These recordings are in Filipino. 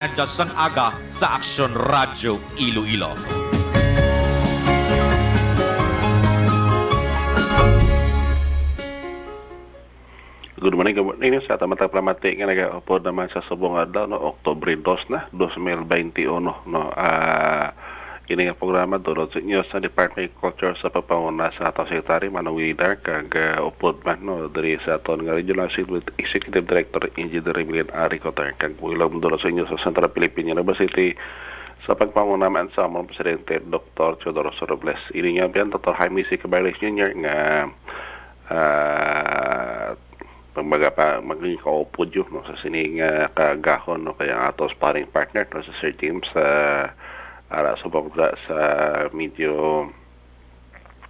Nandiyan sang aga sa Aksyon Radyo Iloilo. Good morning, good morning sa tamatang plamati nga nag-upload naman sa subong adlaw no? Oktubre 2 na 2021 no? Ah ini nga programa dulot sa inyo sa Department of Culture sa pagpanguna sa atong sekretary Manong Widar kag uh, upload man no diri sa aton nga Regional Executive Director Engineer Emilian Ari Cotter kag ulam dulot sa inyo sa Central Philippine University sa pagpanguna man sa among presidente Dr. Teodoro Robles. Ini nga biyan Dr. Jaime C. Cabarles Jr. nga ah pagbaga pa maging kaupod yun no, sa sining uh, kagahon no, kaya ato sparring partner no, sa Sir James sa uh, ara pagda sa medyo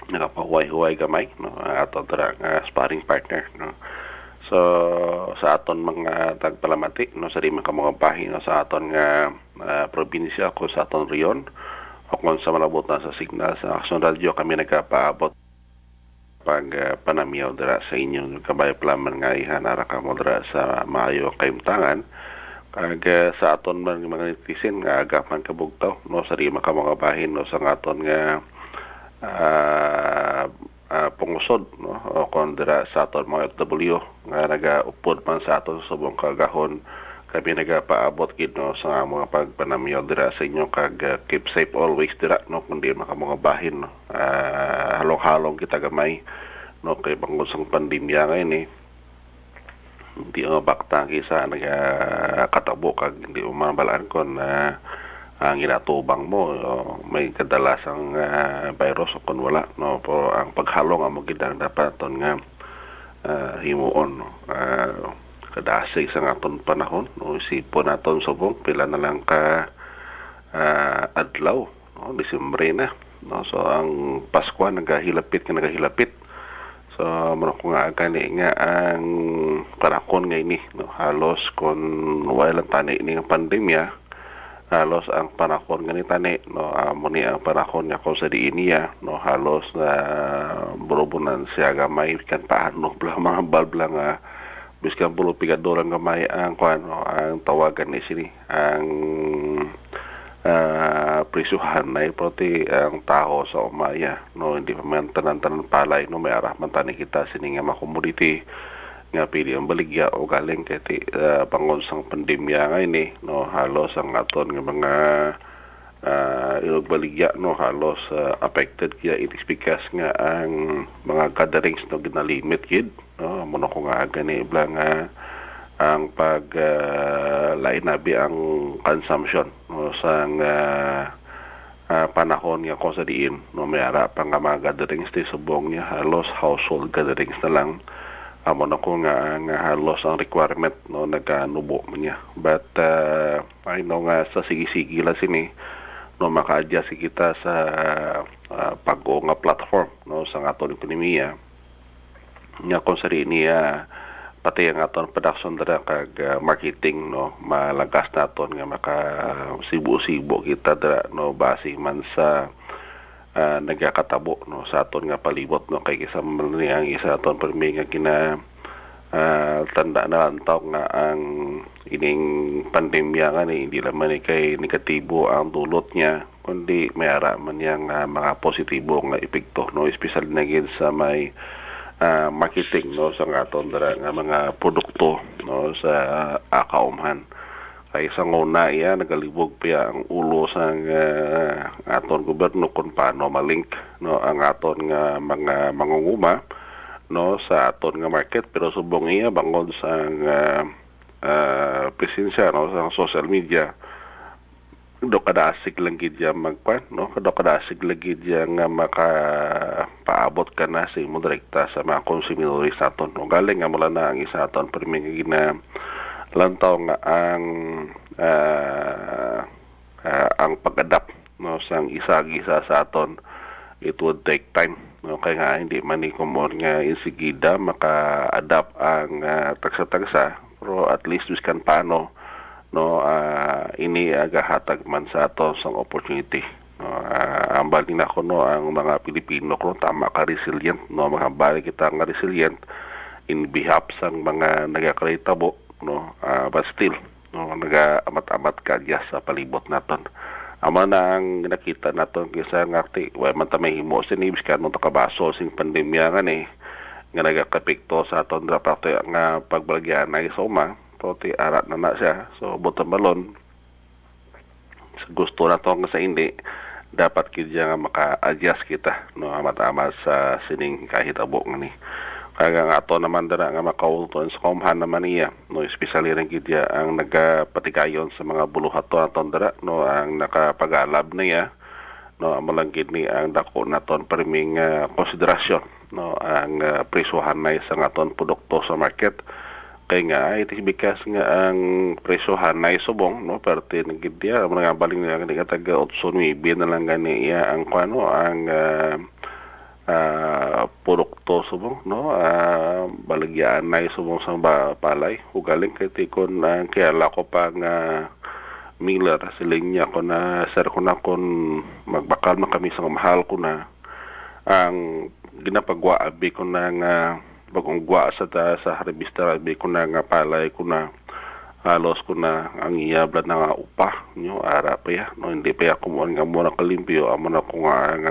nakapahuway-huway gamay no, ato dara nga sparring partner no. So sa aton mga tagpalamati no? Sa man ka mga bahin no, sa aton nga uh, probinsya ko sa aton riyon. O sa malabot na sa signal sa Action Radio kami nagkapaabot. Pag uh, panamiyaw dira sa inyo kabay plaman nga ihanara ka mo dira sa maayo kayumtangan kag uh, sa aton man mga netizen nga agapan kabugtaw no? Sa rima ka mga bahin no? Sa aton nga uh, uh, pungusod no? O kon sa aton mga FW nga nagaupod man sa aton subong kagahon kami nagapaabot gid no? Sa mga pagpanamyaw dira sa inyo kag uh, keep safe always dira no? Kundi maka mga bahin no? Uh, halong-halong kita gamay no? Kay bangod sang pandemya ngayon eh hindi nga bakta kisa nagkatabo kag hindi mo mabalaan kon na uh, ang ginatubang mo. O, may kadalasang uh, virus o kun wala no? Po ang paghalong amo gidang dapat nga uh, himuon no? Uh, kadasig sa aton panahon no? Isipon naton subong pila na lang ka uh, adlaw no? Disyembre na no? So ang Pasko nagahilapit nagahilapit mano ko nga ang panahon nga ini. No halos kon wala tani ni nga pandemya halos ang panahon nga ni tani no amo ni ang panahon nga ko sa diiniya no halos na uh, burubunan siya gamay kan paano bla mga balbla nga biskan pulo pigadoran gamay ang kuan no, ang tawagan ni sini. Ang uh, prisuhan na proti ang tao sa umaya no? Hindi pa man tanan-tanan palay no? May arah man tani kita sini nga makomodity nga pili ang baligya o galing kay uh, bangon sang pandemya nga ini no? Halos ang aton nga mga uh, ilog baligya no? Halos uh, affected kaya itis bikas nga ang mga gatherings no? Ginalimit gid no? Mo ko nga gani uh, ang pag uh, lainabi ang consumption no sa uh, uh, panahon nga kung sa diin. No may ara pa nga mga gatherings ti subong niya. Halos household gatherings na lang. Amo na ko nga, nga halos ang requirement no naganubo niya. But uh, I know nga sa sige-sige la sini no maka-adjust kita sa uh, pag-o nga platform no sa aton ekonomiya nga kung sa niya pati ang aton production dara kag uh, marketing no? Malagas naton nga maka sibo-sibo kita dara no? Base man sa uh, nagakatabo no? Sa aton nga palibot no? Kay kisa man ang isa aton permi nga kina uh, tanda na lantaw nga ang ining pandemya nga ni hindi laman ni kay negatibo ang dulot niya kundi may ara man yang uh, mga positibo nga epekto no? Espesyal na gid sa may uh, marketing no sa aton dara nga mga produkto no sa uh, akaumhan. Kay sa nguna iya nagalibog pa ang ulo sa uh, aton gobyerno kung paano malink no ang aton nga mga mangunguma no sa aton nga market. Pero subong iya bangod sa uh, uh, presensya no sa social media do kada asig lang gid ya magpan no? Do kada asig lang gid ya nga maka paabot ka na sa imo direkta sa mga konsumidores aton. No galing nga mula na ang isa aton permi nga gina lantaw nga ang uh, uh, ang pag-adapt no? Sang isa-gisa sa aton it would take time no? Kay nga hindi man ni kumor nga insigida maka-adapt ang uh, tagsa-tagsa pero at least kan paano no uh, ini agahatag man sa ato sang opportunity no uh, ang bali na ko no ang mga Pilipino ko tama ka resilient no mga bali kita nga resilient in behalf sang mga nagakaritabo no uh, but still no naga-amat-amat kadyas sa palibot naton. Amo na ang nakita naton kisa nga ti way man ta mahimo sinibs ka nung takabaso sing pandemya nga ni nga nagakapekto sa aton dra parte nga pagbalagyan na sa uma pati arat na na siya. So butang balon sa gusto na to nga sa hindi dapat kidya nga maka-adjust kita no amat-amat sa sining kahitabo nga ni. Kaya nga ato naman dara nga makauton sa kumhan naman niya no especially rin kidya ang nagapatikayon sa mga buluhato aton dara no ang nakapagalab niya no amo lang gid ni ang dako naton perming uh, konsiderasyon no ang uh, presyuhan na sa aton produkto sa market kay nga it is because nga ang presyuhan na subong no? Parte ng gidya amo nga baling nga ni taga 8 9 na lang gani iya ang kuano ang uh, uh, produkto subong no? Uh, balagyaan na subong sa palay. Ugaling kay tikon uh, kaya lako pa nga Miller siling niya ko na sir ko na kon magbakal man kami sa mahal ko na ang ginapagwa abi ko na nga bagong gwa sa ta, sa harvester abi ko na nga palay ko na halos ko ang iyablad na nga upa nyo ara pa ya no? Hindi pa ya kumuan nga muna kalimpyo amo na ko nga ang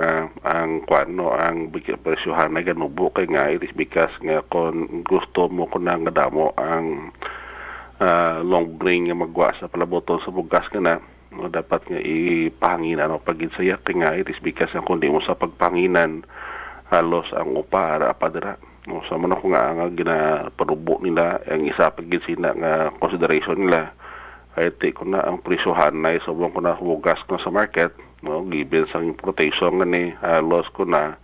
ang kwan no? Ang bigyan presyohan na ganubo kay nga it is because nga kon gusto mo ko na nga damo ang uh, long brain nga magwa sa palaboton sa bugas nga na no, dapat nga ipahanginan o pagin sa yak nga it is because nga kundi mo sa pagpanginan halos ang upa ara pa dira no sa man ako nga nga ginaparubo nila ang isa pag sina nga consideration nila. Ay ti ko na ang presyohan na subong ko na hugas ko sa market. No given sa importation nga ni halos ko na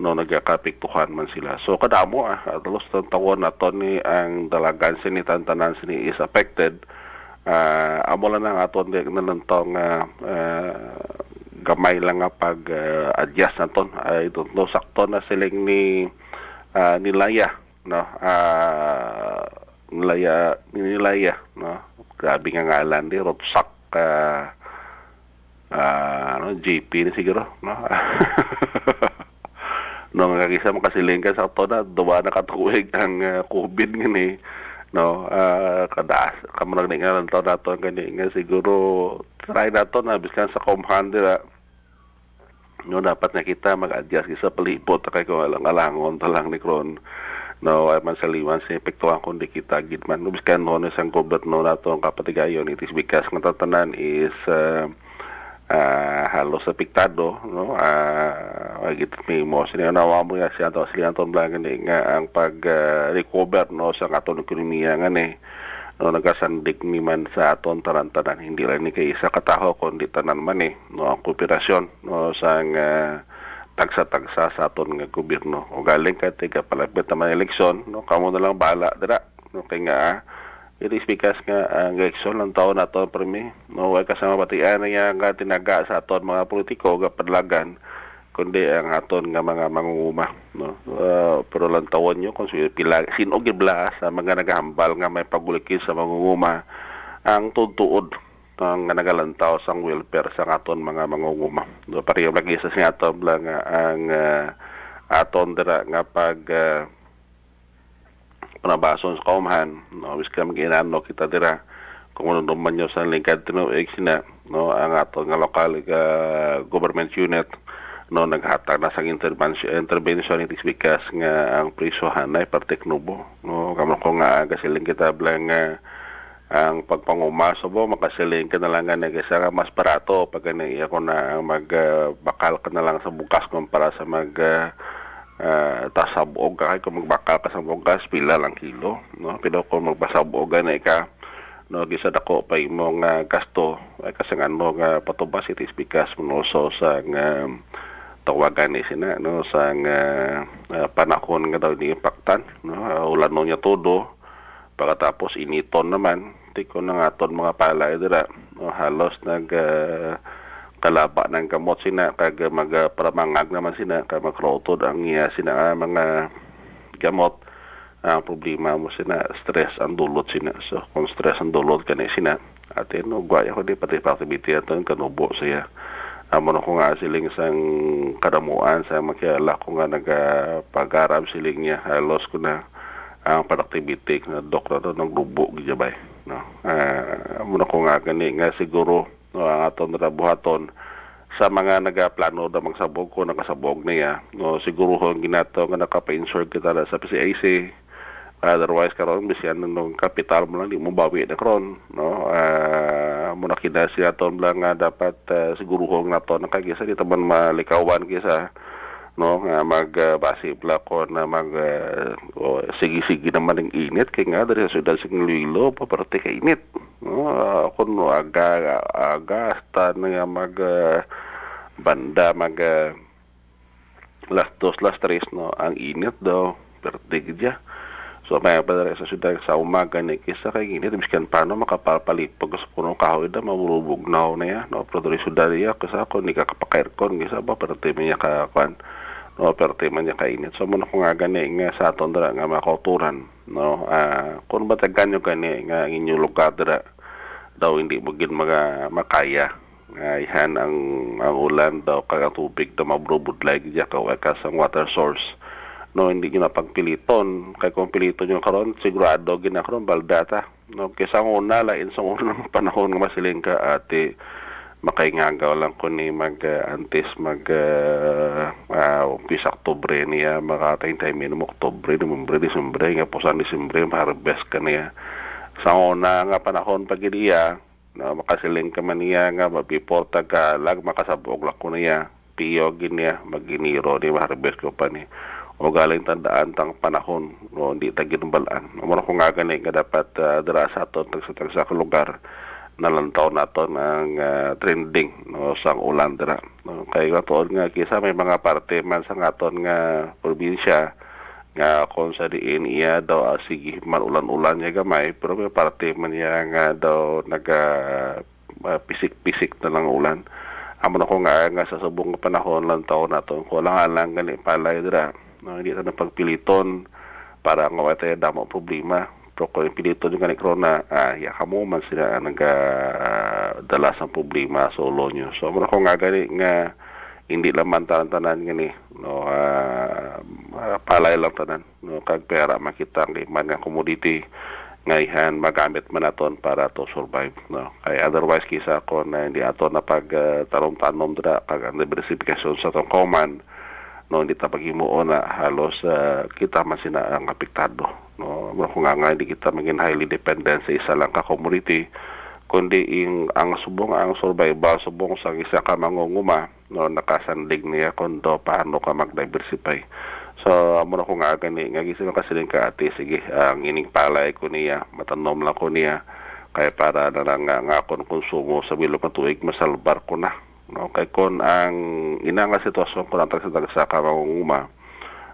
no nagakapiktuhan man sila. So kadamo ah halos tan tawon na to ni ang dalagan sini tantanan sini is affected. Uh, amo lang ang aton di na lantong uh, uh, gamay lang nga pag uh, adjust na ton I don't know sakto na siling ni uh, nilaya no? Uh, nilaya nilaya no? Grabe nga ngalan di rotsak uh, uh, ano JP ni siguro no? No nga kisa makasiling ka sa to na duwa na katuig ang uh, COVID nga ni no? Uh, kadaas kamo nang nga to nato gani nga siguro try nato na biskan sa commander no dapat na kita mag-adjust. Sa palibot kay ko alang alangon talang ni Kron. No ay man sa liwan sa epektuhan kundi kita gid man biskan no sang gobyerno nato ang kapatigayon. It is because nga tatanan is uh, uh, halos apektado no? Uh, git mi mo sini nawa mo ya siya to sila ton blangan nga ang pag uh, recover no sa aton ekonomiya nga ni no nagasandik ni man sa aton tarantanan. Hindi lang ni kay isa kataho kundi tanan man eh no ang kooperasyon no sang uh, tagsa-tagsa sa aton nga gobyerno. O galing kay tiga palapit naman eleksyon no kamo na lang bala dira. No kay nga it is because nga ang eleksyon ng taon nato premi no way kasama batian nga nga tinaga sa aton mga politiko ga padlagan kundi ang aton nga mga mangunguma no? Uh, pero lang tawon nyo kung pila sino gibla sa mga nagahambal nga may pagulikis sa mangunguma ang tutuod ang nga nagalantaw sa welfare sa aton mga mangunguma. No pareho lagi sa nga aton lang ang uh, aton dira nga pag uh, panabason sa kaumahan no? Wis kam ginano kita dira kung ano man nyo sa lingkad tino eksina no? Ang aton nga lokal uh, government unit no naghatag na sang intervention intervention it is because nga ang presyohan ay parteknubo no? Kamo ko nga kasiling kita blang nga ang pagpanguma bo makasiling ka na lang nga nagisa mas barato pag iya ko na magbakal uh, ka na lang sa bukas kumpara sa mag uh, uh, tasabog ka kung magbakal ka sa bukas pila lang kilo no? Pero kung magbasabog na ka no gisa dako pa imong uh, gasto ay kasi nga no nga patubas it is because mo so sa um, tawagan ni sina no sa uh, uh, panahon nga daw ni impactan no uh, ulan niya todo. Pagkatapos initon naman. Tiko na nga ton mga palay dira. No, halos nag uh, kalaba ng kamot sina kag magparamangag naman sina kag makrotod ang iya sina uh, mga gamot. Ang uh, problema mo sina stress ang dulot sina. So kung stress ang dulot kani sina atin no gwaya ko di pati activity aton kanubo siya amo na ko nga siling sang kadamuan sa makiala ko nga nagapag-aram siling niya. Halos ko na ang productivity na doktor ng grupo gijabay no? Uh, muna ko nga gani nga siguro no ang aton buhaton sa mga nagaplano da magsabog ko nakasabog niya no? Siguro ho ginato nga nakapa-insure kita na sa PCIC otherwise karon bisyan nung kapital mo lang di mo bawi na karon no? Uh, muna kina siya ton lang nga dapat uh, siguro ho nga to nakagisa di taman malikawan kisa no? Nga magbasi uh, pala ko na mag uh, oh, sige-sige naman ng init. Kay nga dari sa syudad sa Iloilo paparte ka init no? Uh, kun aga aga hasta nga mag uh, banda mag uh, las dos las tres no? Ang init daw perte gidya so may padare sa syudad sa umaga ni kisa kay init biskan paano makapalpalit pag sa puno kahoy da mamurubog na na ya no pero dari syudad ya kasa ko ni kakapakairkon gisa ba perte minya ka kwan no perte man niya kainit so muna ko nga gani nga sa aton dira nga makauturan no uh, kung ba taganyo gani nga inyo lugar dira daw hindi mo gid mga makaya nga ihan ang ang ulan daw kag tubig daw mabrubud lagi diya ka ang water source no hindi na pagpiliton kay kung piliton nyo karon sigurado gina karon baldata. No kaysa ang una lain sa una panahon nga masiling ka ate makaingagaw lang ko ni mag uh, antes mag uh, uh, umpisa Oktubre niya makatay tayo minum Oktubre, Nobyembre, Disembre nga po sa Disembre harvest ka niya. Sa una nga panahon pag iya na makasiling ka man niya nga mapiporta ka lag makasabog lang ko niya piyo niya maginiro ni harvest ko pa ni o galing tandaan tang panahon no hindi ta ginbalan mo ko nga gani nga dapat uh, dira sa aton tagsa sa lugar nalantaw nato ng uh, trending no sang ulan dira no. Kay gatoon nga kisa may mga parte man sa ngaton nga probinsya nga kung sa diin iya daw uh, sige man ulan-ulan niya gamay pero may parte man niya nga daw naga uh, pisik-pisik na lang ulan. Amo na ko nga nga sa subong panahon lang taon nato ko lang lang gani palay dira no hindi ta pagpiliton para nga wala damo problema pero kung pinito yung kanikro na uh, ya kamo man sila naga uh, sa problema sa ulo nyo. So muna ko nga gani nga hindi laman tanan-tanan gani no uh, palay lang tanan no kag pera makita ang man nga commodity nga ihan magamit man aton para to survive no kay otherwise kisa ko na hindi ato na pag uh, tanom-tanom dira kag ang diversification sa tong common no hindi ta paghimuon na halos uh, kita man sina ang apektado no? Kung nga nga hindi kita maging highly dependent sa isa lang ka community kundi ing ang subong ang survival subong sa isa ka mangunguma no nakasandig niya kundo paano ka mag-diversify. So amo na ko nga gani nga gising kasiling ka ate sige ang ining palay ko niya matanom lang ko niya kay para na lang nga, nga akong konsumo sa bilog na tuig masalbar ko na no kay kon ang ina nga sitwasyon ko lang sa dagsa ka mangunguma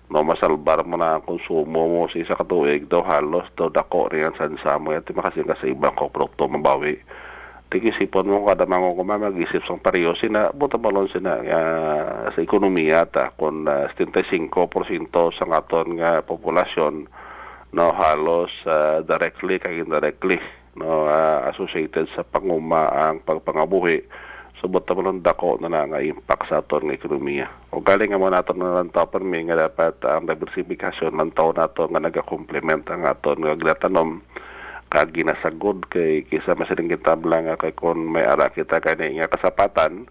no masalbar mo na ang konsumo mo sa isa ka tuig daw halos daw dako riyan sa sa mo ito makasing ka sa ibang ko produkto mabawi. Tigisipon mo kada mangunguma mag-isip sa pareho sina buta balon sina uh, sa ekonomiya ta kon uh, 75% sa aton nga populasyon no halos uh, directly kag indirectly no uh, associated sa panguma ang pagpangabuhi subot so, na dako na na nga impact sa aton nga ekonomiya. O galing nga mo nato na lang tao mi nga dapat ang diversification ng tao nato nga nagakomplement ang aton nga glatanom kag ginasagod kay kisa masiling kitabla nga kay kon may ara kita kani nga kasapatan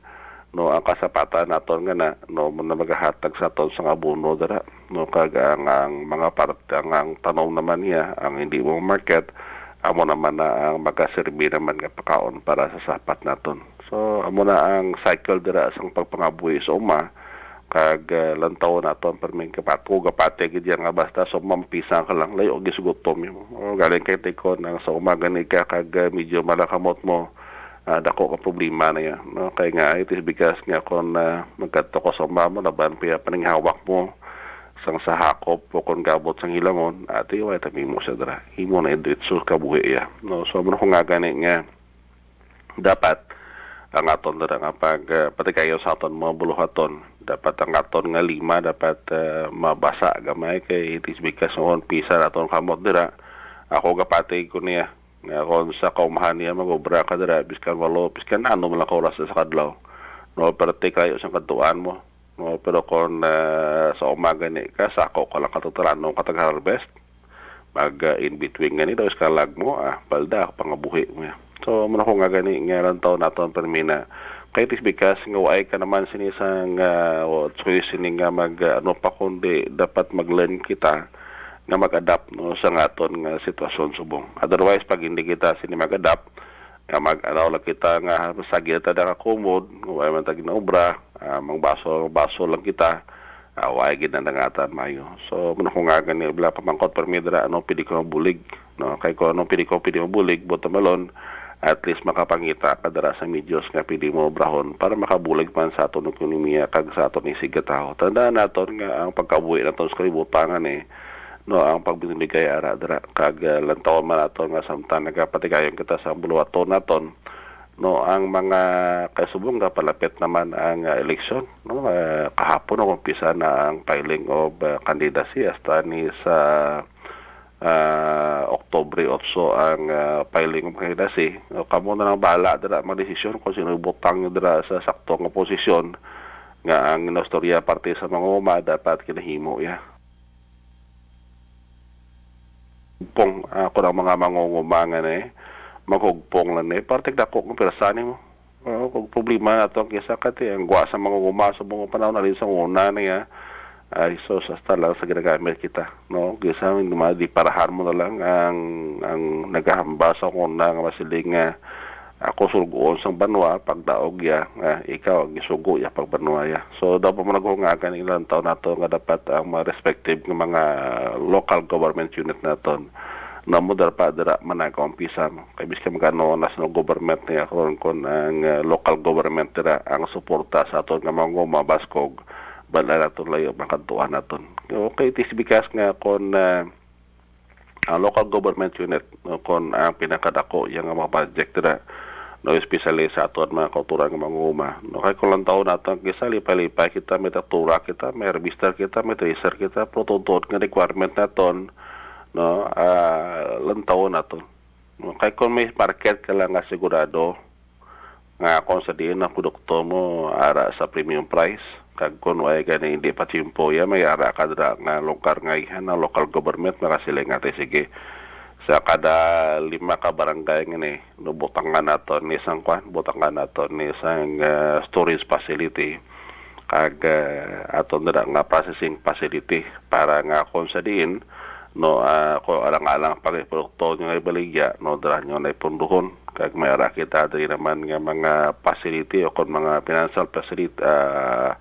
no ang kasapatan naton nga na no mo na magahatag sa aton sa abono dara. No kag ang, ang mga parte ang, ang tanom naman niya ang hindi mo market amo naman na ang magaserbi naman nga pakaon para sa sapat naton So amo na ang cycle dira sa pagpangabuhi sa uma. Kag uh, lantaw na to perming kapatko gapate gid nga basta so mampisa ka lang. Layo gi sugutom mo o galing kay tiko nang sa umaga ni ka kag uh, medyo malakamot mo uh, dako ka problema na ya no kay nga it is because nga kon uh, magkadto ko sa uma mo laban pa paning hawak mo sang sa hakop o kon gabot sang hilamon ati wa tabi mo sa dra himo na idritso ka buhi ya no so mo ko nga gani nga dapat ang aton dara nga pag uh, pati kayo sa aton mga buluhaton. Dapat ang aton nga lima dapat uh, mabasa gamay kay it is because on pisa aton kamot dira. Ako gapatay ko niya. Nga kon sa kaumahan niya magobra ka dira biskan walo biskan ano man lang oras sa kadlaw. No pero kayo sa katuan mo. No pero kon uh, sa umaga ni ka sa ako ko lang katutaran no katag harvest mag uh, in between nga ni daw iskalag mo ah balda pangabuhi mo ya. So man ako nga gani nga lang taon naton permina kay tis bikas nga waay ka naman sinisang uh, choice sini nga mag uh, ano pa kundi dapat mag-learn kita nga mag-adapt no sa ngaton nga sitwasyon subong. Otherwise pag hindi kita sini mag-adapt nga mag ano kita nga sagi ta da kumod way man tag obra uh, mang baso baso lang kita uh, way gid na nangatan mayo. So mun ko nga gani bla pamangkot permidra ano pidi ko bulig no? Kay ko ano pidi ko pidi mo bulig boto melon at least makapangita kadara sa medios nga pidi mo obrahon para makabulig man sa aton ekonomiya kag sa aton isigataho tandaan naton nga ang pagkabuhi naton sa kalibutangan eh no ang pagbinigay ara dara kag uh, lantaw man aton nga samtang nagapatigayon kita sa buluwaton naton no ang mga kasubong nga palapit naman ang uh, eleksyon no uh, kahapon no umpisa na ang filing of uh, candidacy hasta ni sa uh, Oktobre 8 ang uh, filing of candidacy no, kamo na lang bahala dira magdesisyon kung sino butang dira sa sakto nga posisyon nga ang inostorya parte sa mga uma dapat kinahimo ya. Pong ako ng mga mangungumangan eh magugpong lang eh parte dako ng pirasani mo uh, kung problema na ito kisa kati ang guwa sa mga gumasa mga panahon na rin sa una niya ay so sa lang sa ginagamit kita no? Kisa di parahan mo na lang ang ang nagahamba sa una nga masiling nga ako sulgoon sang banwa pagdaog ya nga ikaw ang isugo ya pag banwa ya. So dapat mo nagungagan ilang taon nato nga dapat ang mga respective nga mga local government unit naton na mo pa dara managa umpisa mo kay biska magano national government niya karon kon ang uh, local government dira ang suporta sa aton nga mga mabaskog bala naton layo makantuan naton okay tis bikas nga kon uh, ang local government unit. No, kon ang pinakadako yang mga project dira no especially sa aton mga kultura ng mga uma. No kay kulang taon nato kisa lipay-lipay kita may tatura kita, may register kita, may tracer kita, prototod nga requirement naton no uh, lantaw naton. No kay kung may market ka lang nga nga kung sa diin ang produkto mo ara sa premium price. Kag way gani hindi pa timpo ya may ara ka nga lokal nga ihan na local government makasiling ate sige. Sa kada lima ka barangay ngani no butangan nato ni isang kwan butangan nato ni isang uh, storage facility. Kag uh, aton na nga processing facility. Para nga kung sa diin no uh, ko alang-alang pag produkto nga ibaligya no dara nyo na ipunduhon. Kag may ara kita diri naman nga mga facility o kon mga financial facility uh,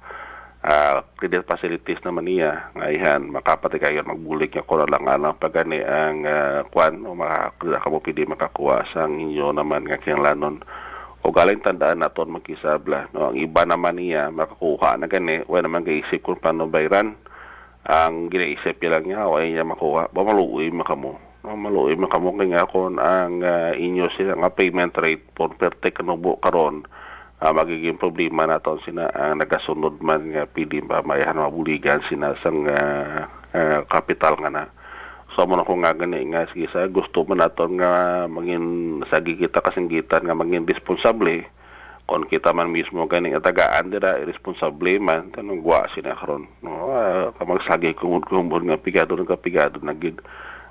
uh, credit facilities naman niya. Nga ihan makapati kayo magbulig nga ko lang alang pagani ang uh, kwan o makakita ka mo pili makakuha sa inyo naman nga kinlanon o galing tandaan naton magkisabla no ang iba naman niya makakuha na gani wa naman kaisip kung paano bayran ang ginaisip niya lang niya o niya makuha. Ba maluoy makamo no maluoy makamo kay nga kon ang uh, inyo sila nga payment rate for per take kanubo karon uh, magiging problema naton sina ang nagasunod man nga pili ba mayahan mabuligan sina sang uh, uh, kapital nga na. So mo ko nga gani nga sige sa gusto man naton nga mangin sagi kita kasinggitan nga mangin responsable kon kita man mismo nga tagaan dira irresponsable man tanong gwa sina karon. No uh, kamagsagi kumud kumud nga pigado nga pigado na gid.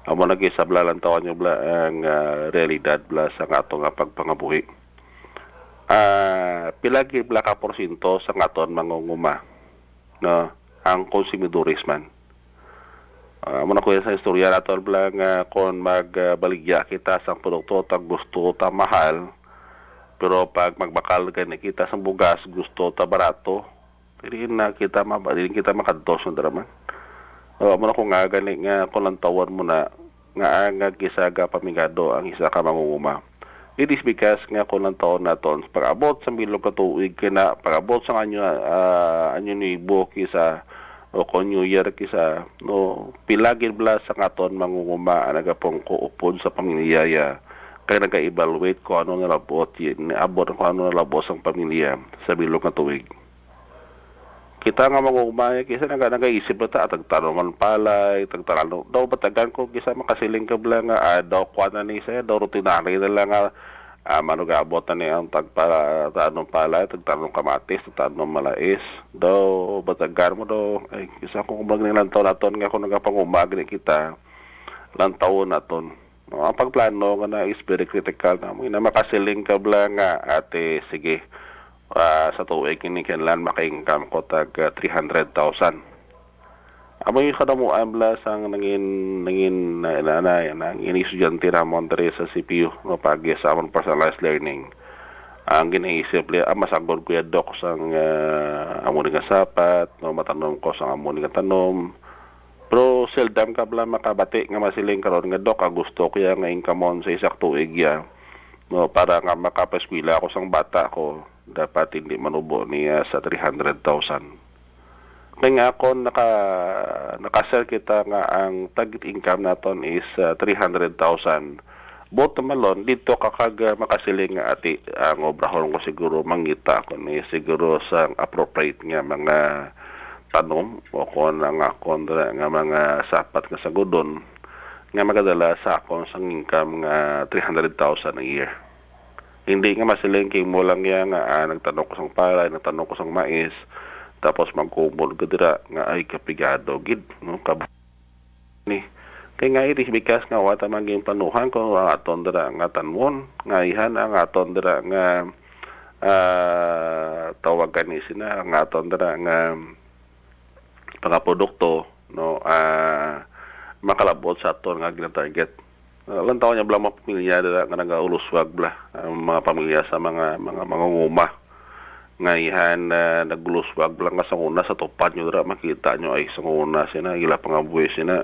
Amo nagi sabla lang tawa nyo bla ang uh, realidad bla sa ato nga pagpangabuhi. Uh, pilagi bla ka porsyento sa ngaton mangunguma no ang konsumidores man. Uh, muna ko sa istorya nato bla nga kon magbaligya uh, kita sa produkto tag gusto ta mahal pero pag magbakal gani kita sa bugas gusto ta barato dili na kita mabadili kita makadtos ng draman uh, muna ko nga gani nga kon lang tawon mo na nga nga gisaga pamigado ang isa ka mangunguma. It is because nga ko ng taon naton pag abot sa milog ka tuig kina pag abot sa anyo uh, anyo ni ibo kisa o ko new year kisa no pilagin bla sa ngaton mangunguma nagapong kuupod sa pamilyaya kay naga-evaluate ko ano nalabot ni abot ko ano nalabot ang pamilya sa bilog nga tuig kita nga mangungumaya kisa naga nagaisip na ta tagtanaman palay tagtanong daw batagan ko kisa makasiling ka bla nga ah, daw kwa na ni sa daw rutinary na lang nga uh, manugabot na ni ang tagpala tanong palay tagtanong kamatis tagtanong malais. Daw batagan mo daw ay kisa ko kumbaga nilang taon naton nga kung nagapangumag ni kita lang taon naton. No, ang pagplano nga na is very critical na mo na makasiling ka bla nga ate sige ah, sa tuig kini kanlan maka-income ko tag ah, 300,000. Amo yung kadamo ambla sang nangin nangin na na na ini estudyante na mo sa CPU no pagi sa amon personalized learning. Ang ginaisip li ah, masagod ko ya dok sang uh, amo nga sapat no matanom ko sang amo nga tanom. Pero seldom ka bala makabati nga masiling karon nga dok ah, gusto ko ya nga income sa isak tuig ya. No para nga makapaskwela ako sang bata ko dapat hindi manubo niya sa 300,000 kaya nga ako naka nakasel kita nga ang target income naton is uh, 300,000 bot malon dito kakag uh, makasiling nga ati ang obrahon ko siguro mangita ko ni siguro sa appropriate nga mga tanom o kon nga kontra nga mga sapat nga sagudon nga magadala sa akon sang income nga 300,000 a year. Hindi nga masiling kay mo lang ya nga ah, nagtanong ko sang palay nagtanong ko sang mais tapos magkumol ka dira nga ay kapigado gid no kab ni. Kay nga iris bikas nga wata maging panuhan ko ang aton dira nga tanmon nga ihan ang aton dira nga uh, tawagan ni sina ang aton dira nga mga produkto no uh, makalabot sa aton nga gina-target Uh, lang taon niya bala mga pamilya dira nga nagauluswag bla ang mga pamilya sa mga mga mangunguma. Nga ihan uh, nagluswag lang sa una sa tupad nyo dira makita nyo ay sa una sina ila pangabuhi sina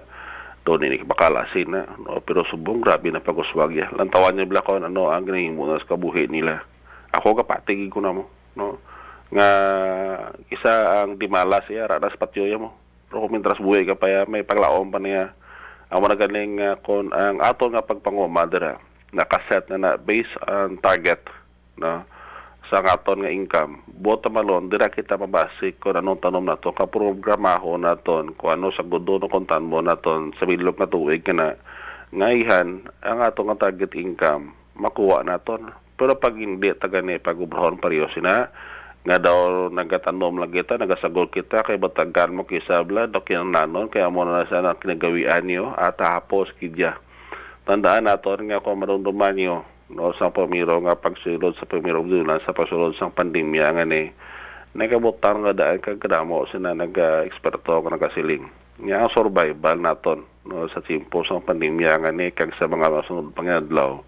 doon ini bakala sina no pero subong grabe na paguswag ya lantawan niya bla kon ano ang ginahimo na sa kabuhi nila. Ako kapatig ko na mo no nga isa ang dimala siya ranas patyo ya mo. Pero kung mintras buhay ka pa ya. May paglaom pa niya. Ang mga galing uh, kon ang ato nga pagpanguma dira nakaset na na based on target no? Sa aton nga income. Bota malon dira kita mabasi kung anong tanom nato ka programaho naton kung ano sa gudo no kontan mo naton sa bilog na tuig kana ngaihan ang ato nga target income makuha naton pero pag hindi tagani pag ubrahon pareho sina nga daw nagatanom lang kita nagasagol kita kay batagan mo kisa bla dokin nanon kaya mo na sa kinagawian niyo at hapos kidya. Tandaan naton nga kung marunduman niyo no sa pamiro nga pagsulod sa pamiro dulan sa pasulod sang pandemya nga ni nagabutan nga daan kag kadamo sina naga-eksperto nga nagasiling nga ang survival naton no sa timpo sang pandemya nga ni kag sa mga masunod pangadlaw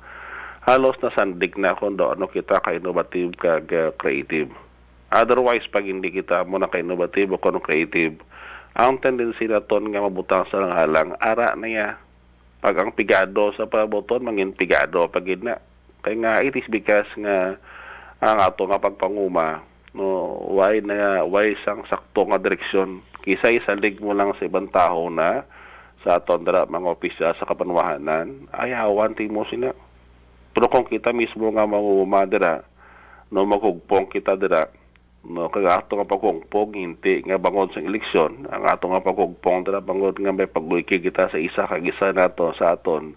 halos na sandig na kung do ano kita ka innovative kag uh, creative otherwise pag hindi kita mo na ka innovative o creative ang tendency na ton nga mabutang sa lang halang ara na ya. Pag ang pigado sa pabuton mangin pigado pag na. Kay nga it is because nga ang ato nga pagpanguma no why na why sang sakto nga direksyon? Kisa isalig mo lang sa ibang tao na sa aton dara mga opisya sa kapanwahanan ay hawan mo sina. Pero kung kita mismo nga mamuma dira no magugpong kita dira no kag ato nga pagkungpong hindi nga bangon sa eleksyon. Ang ato nga pagkungpong dira bangon nga may pagluiki kita sa isa kag isa nato sa aton.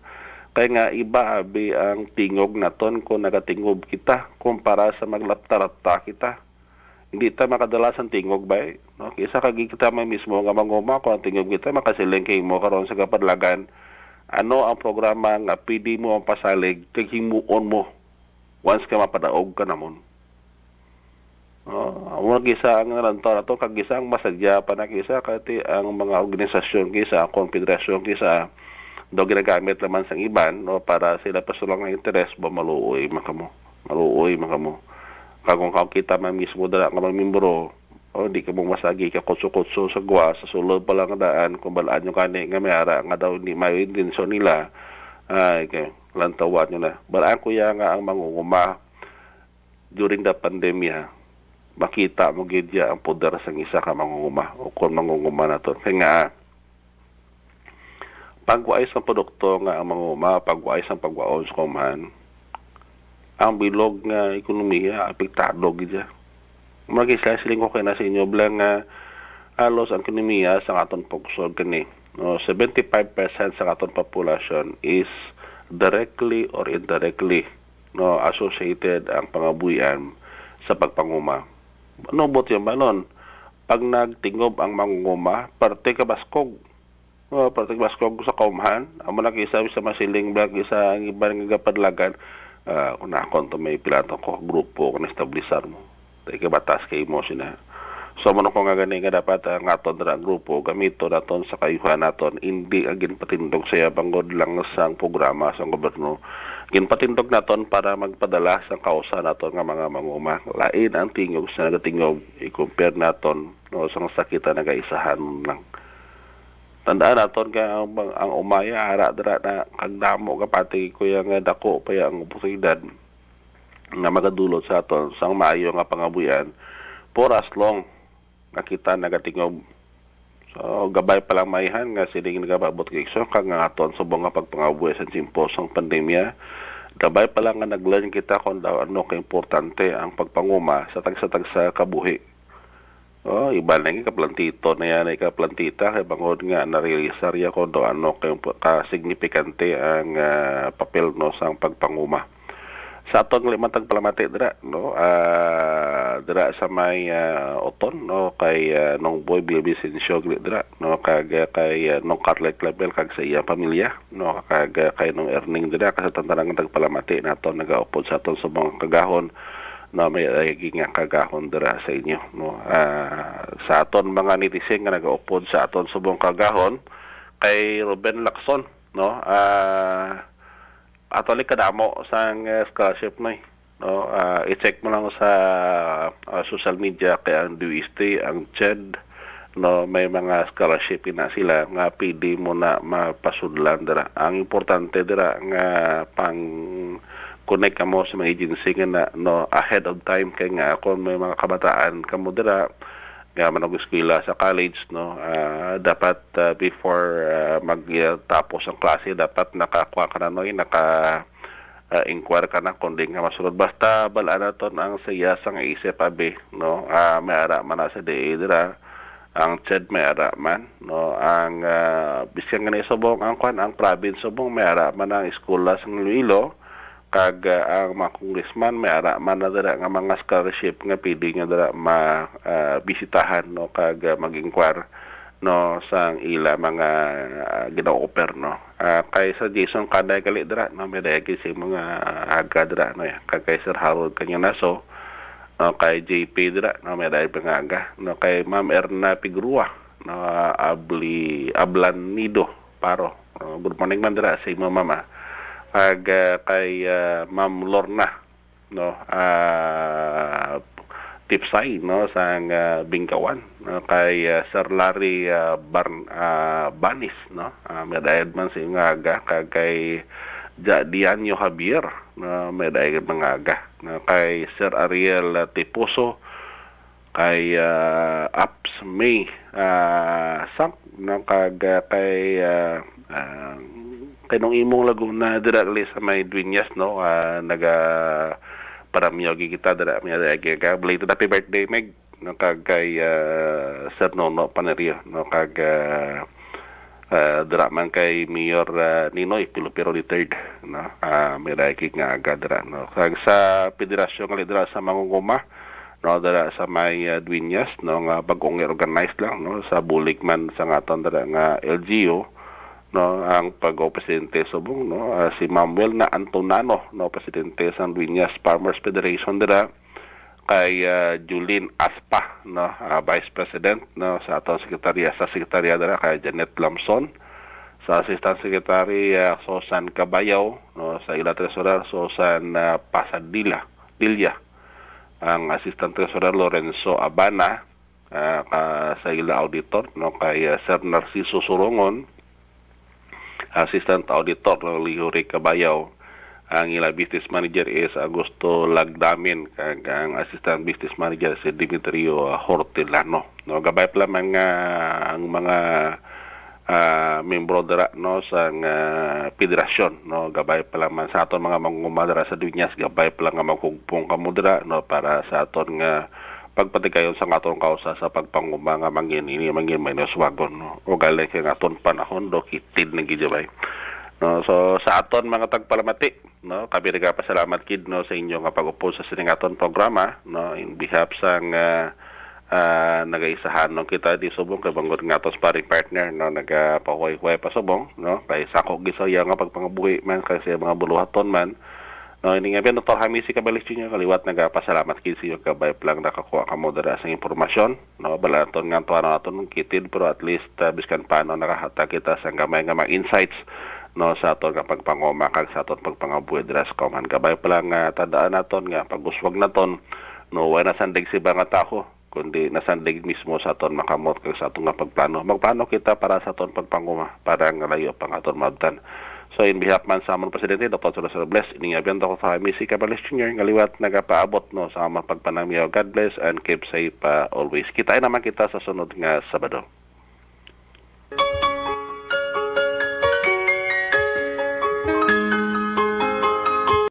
Kaya nga iba abi ang tingog naton kung nagatingob kita kumpara sa maglaptarata kita. Hindi ta makadalas ang tingog ba eh? no kisa kag kita may mismo nga manguma ko ang tingog kita makasileng kay mo karon sa kapadlagan. Ano ang programa nga pwede mo ang pasalig kag himuon mo once ka mapadaog ka namon Uh, mo gisa ang naranto na to kag gisa ang masadya pa na kisa kati ang mga organisasyon ang konfederasyon kisa do ginagamit naman sang iban no para sila pasulang ng interes ba maluoy makamo maluoy makamo kagong kag kita man mismo dala nga membro o di ka mo masagi ka kutso-kutso sa gwa sa sulod pa lang daan kung balaan nyo kani nga may ara nga daw ni may intensyon nila. Ay kay lantawat nyo na. Balaan ko ya nga ang mangunguma during the pandemya makita mo gid ang poder sang isa ka mangunguma o kon mangunguma naton kay nga pagwaay sa produkto nga ang mangunguma pagwaay sa pagwaon sa kumahan ang bilog nga ekonomiya apektado gid ya magisa siling ko kay na sa inyo blang nga halos ang ekonomiya sa aton pogsod kani no 75% sa aton population is directly or indirectly no associated ang pangabuyan sa pagpanguma nobot yung banon. Pag nagtingob ang mangunguma, parte ka baskog. Oh, patig mas kog sa kaumahan. Amo na kisa sa masiling blag isa ang iba nga padlagan. Uh, kung nakon to may pilato ko grupo kung establisar mo. Tay ka batas kay mo sina. So mo ko nga gani nga dapat uh, ngaton ra grupo gamito naton sa kayuhan naton hindi agin patindog sa bangod lang sa programa sa gobyerno. Ginpatindog naton para magpadala sa kausa naton nga mga manguma. Lain ang tingog sa nagatingog i-compare naton no sa sakita nagaisahan lang tandaan naton ka ang, ang umaya ara dira na kagdamo ka pati ko yang dako pa yang oportunidad nga magadulot sa aton sang maayo nga pangabuyan for as long nakita nagatingob so gabay pa lang maihan nga sining nagababot kay so kang nga aton subong nga pagpangabuhi sa simpos ang pandemya gabay pa lang nga naglearn kita kung daw ano ka importante ang pagpanguma sa tagsa-tag sa kabuhi Oh, iba na nga kaplantito na yan ay kaplantita kay bangod nga na-realisar ya ko do ano ka signifikante ang uh, papel no sang pagpanguma. Sa aton limatag palamati dira no? Uh, dira sa may uh, oton no? Kay uh, nong boy baby sinsyo dira no? Kag kay uh, nong Carlet level kag sa iya pamilya no? Kag kay nong earning dira kasi tantarang nagpalamati naton nagaupod sa aton subong kagahon na may aging nga kagahon dira sa inyo no? Uh, sa aton mga netizen nga nagaupod sa aton subong kagahon kay Ruben Lacson no? Uh, atolik kadamo sa uh, scholarship no no uh, i-check mo lang sa uh, social media kay ang DUST ang CHED no may mga scholarship na sila nga pwede mo na mapasudlan dira. Ang importante dira nga pang connect kamo sa mga agency nga na no ahead of time. Kay nga ako may mga kabataan kamo dira nga manag eskwela sa college no uh, dapat uh, before uh, magtapos ang klase dapat nakakuha ka na no naka uh, inquire ka na kung di nga masunod. Basta balaan naton ang saya sang isip abi no uh, may ara man sa DA dira ang CHED may ara man no ang uh, bisyan nga ni subong ang kwan ang province subong may ara man ang eskwela sa Iloilo kag uh, ang mga congressman may ara man na dira nga mga scholarship nga pwede nga dira ma uh, bisitahan no? Kag uh, mag-inquire no? Sang ila mga uh, gina-offer no? Uh, kay sa Jason kanday kali dira no? May dayag si mga uh, aga dira no? Ya kag kay Sir Harold kanya naso no? Kay JP dira no? May dayag pangaga no? Kay Ma'am Erna Pigrua no? Abli ablan nido paro no, good morning man dira. Sa imo mama ag uh, kay uh, Ma'am Lorna no? Uh, tipsay no? Sa uh, Bingkawan no? Kay uh, Sir Larry uh, Bar uh, Banis no? Uh, medayad man sa ngaga kag kay Dianyo Javier no? Medayad mangaga no? Kay Sir Ariel Tipuso kay uh, Apps May uh, Sank no? Kag kay uh, uh, kanong imong Laguna dira sa may Dueñas no? Uh, naga paramyogi kita dira mi ada ka belated happy birthday meg. No kag kay uh, Sir Nono Panerio no? Kag uh, dira man kay Mayor uh, Ninoy Pilipiro the third no? Uh, daig nga aga dira no? Kag sa federasyon kali dira sa Mangunguma no? Dira sa may uh, Dueñas no? Nga bagong organized lang no? Sa bulig man sa ngaton dira nga LGU no ang pag-presidente subong no? Uh, si Manuel na Antonano no presidente sa Dueñas Farmers Federation dira kay uh, Julin Aspa no uh, vice president no sa atong sekretarya sa sekretarya dira kay Janet Lamson. Sa assistant secretary uh, Susan Cabayaw no sa ila treasurer Susan uh, Pasadilla Dilla ang assistant treasurer Lorenzo Abana uh, ka, sa ila auditor no kay uh, Sir Narciso Surongon Assistant Auditor ng Lihuri Kabayaw. Ang ila business manager is Augusto Lagdamin kag ang assistant business manager si Dimitrio Hortelano. No gabay pala mga ang mga uh, membro dira no sa uh, federasyon no gabay pala man sa aton mga mangumadara sa Dunyas gabay pala nga magkugpong kamo dira no para sa aton nga pagpatigayon sa atong kausa sa pagpanguma nga mangin ini mangin minus wagon no? O galing kay aton panahon do kitid na gidjabay no so sa aton mga tagpalamati no? Kami nagapasalamat kid no? Sa inyo nga pag-upo sa sining aton programa no? In behalf sa uh, ah, nagaisahan no? Kita di subong kay bangod nga to sparring partner no? Nagapahuay-huay pa subong no? Kay sako gisaya nga pagpangabuhi man kasi mga buluhaton man no ini nga ben Dr. Hamisi Cabalis Jr. kaliwat nagapasalamat kid siyo kabay lang nakakuha ka mo dara sa impormasyon no balaton nga tuwa naton kitid pero at least uh, biskan paano nakahata kita sa gamay nga mga insights no sa aton nga pagpangoma kag sa aton pagpangabuhi dira sa common kabay pa lang nga tandaan naton nga paguswag naton no wala na sandig si nga tao kundi nasandig mismo sa aton makamot kag sa aton nga pagplano magplano kita para sa aton pagpanguma para nga layo pang aton mabtan sa in behalf man sa amon presidente Dr. Sir Sir Bless ining abyan ko sa Missy Cabalis Jr. nga liwat nagapaabot no sa amon pagpanangmiyaw God bless and keep safe uh, always. Kita ay naman kita sa sunod nga Sabado.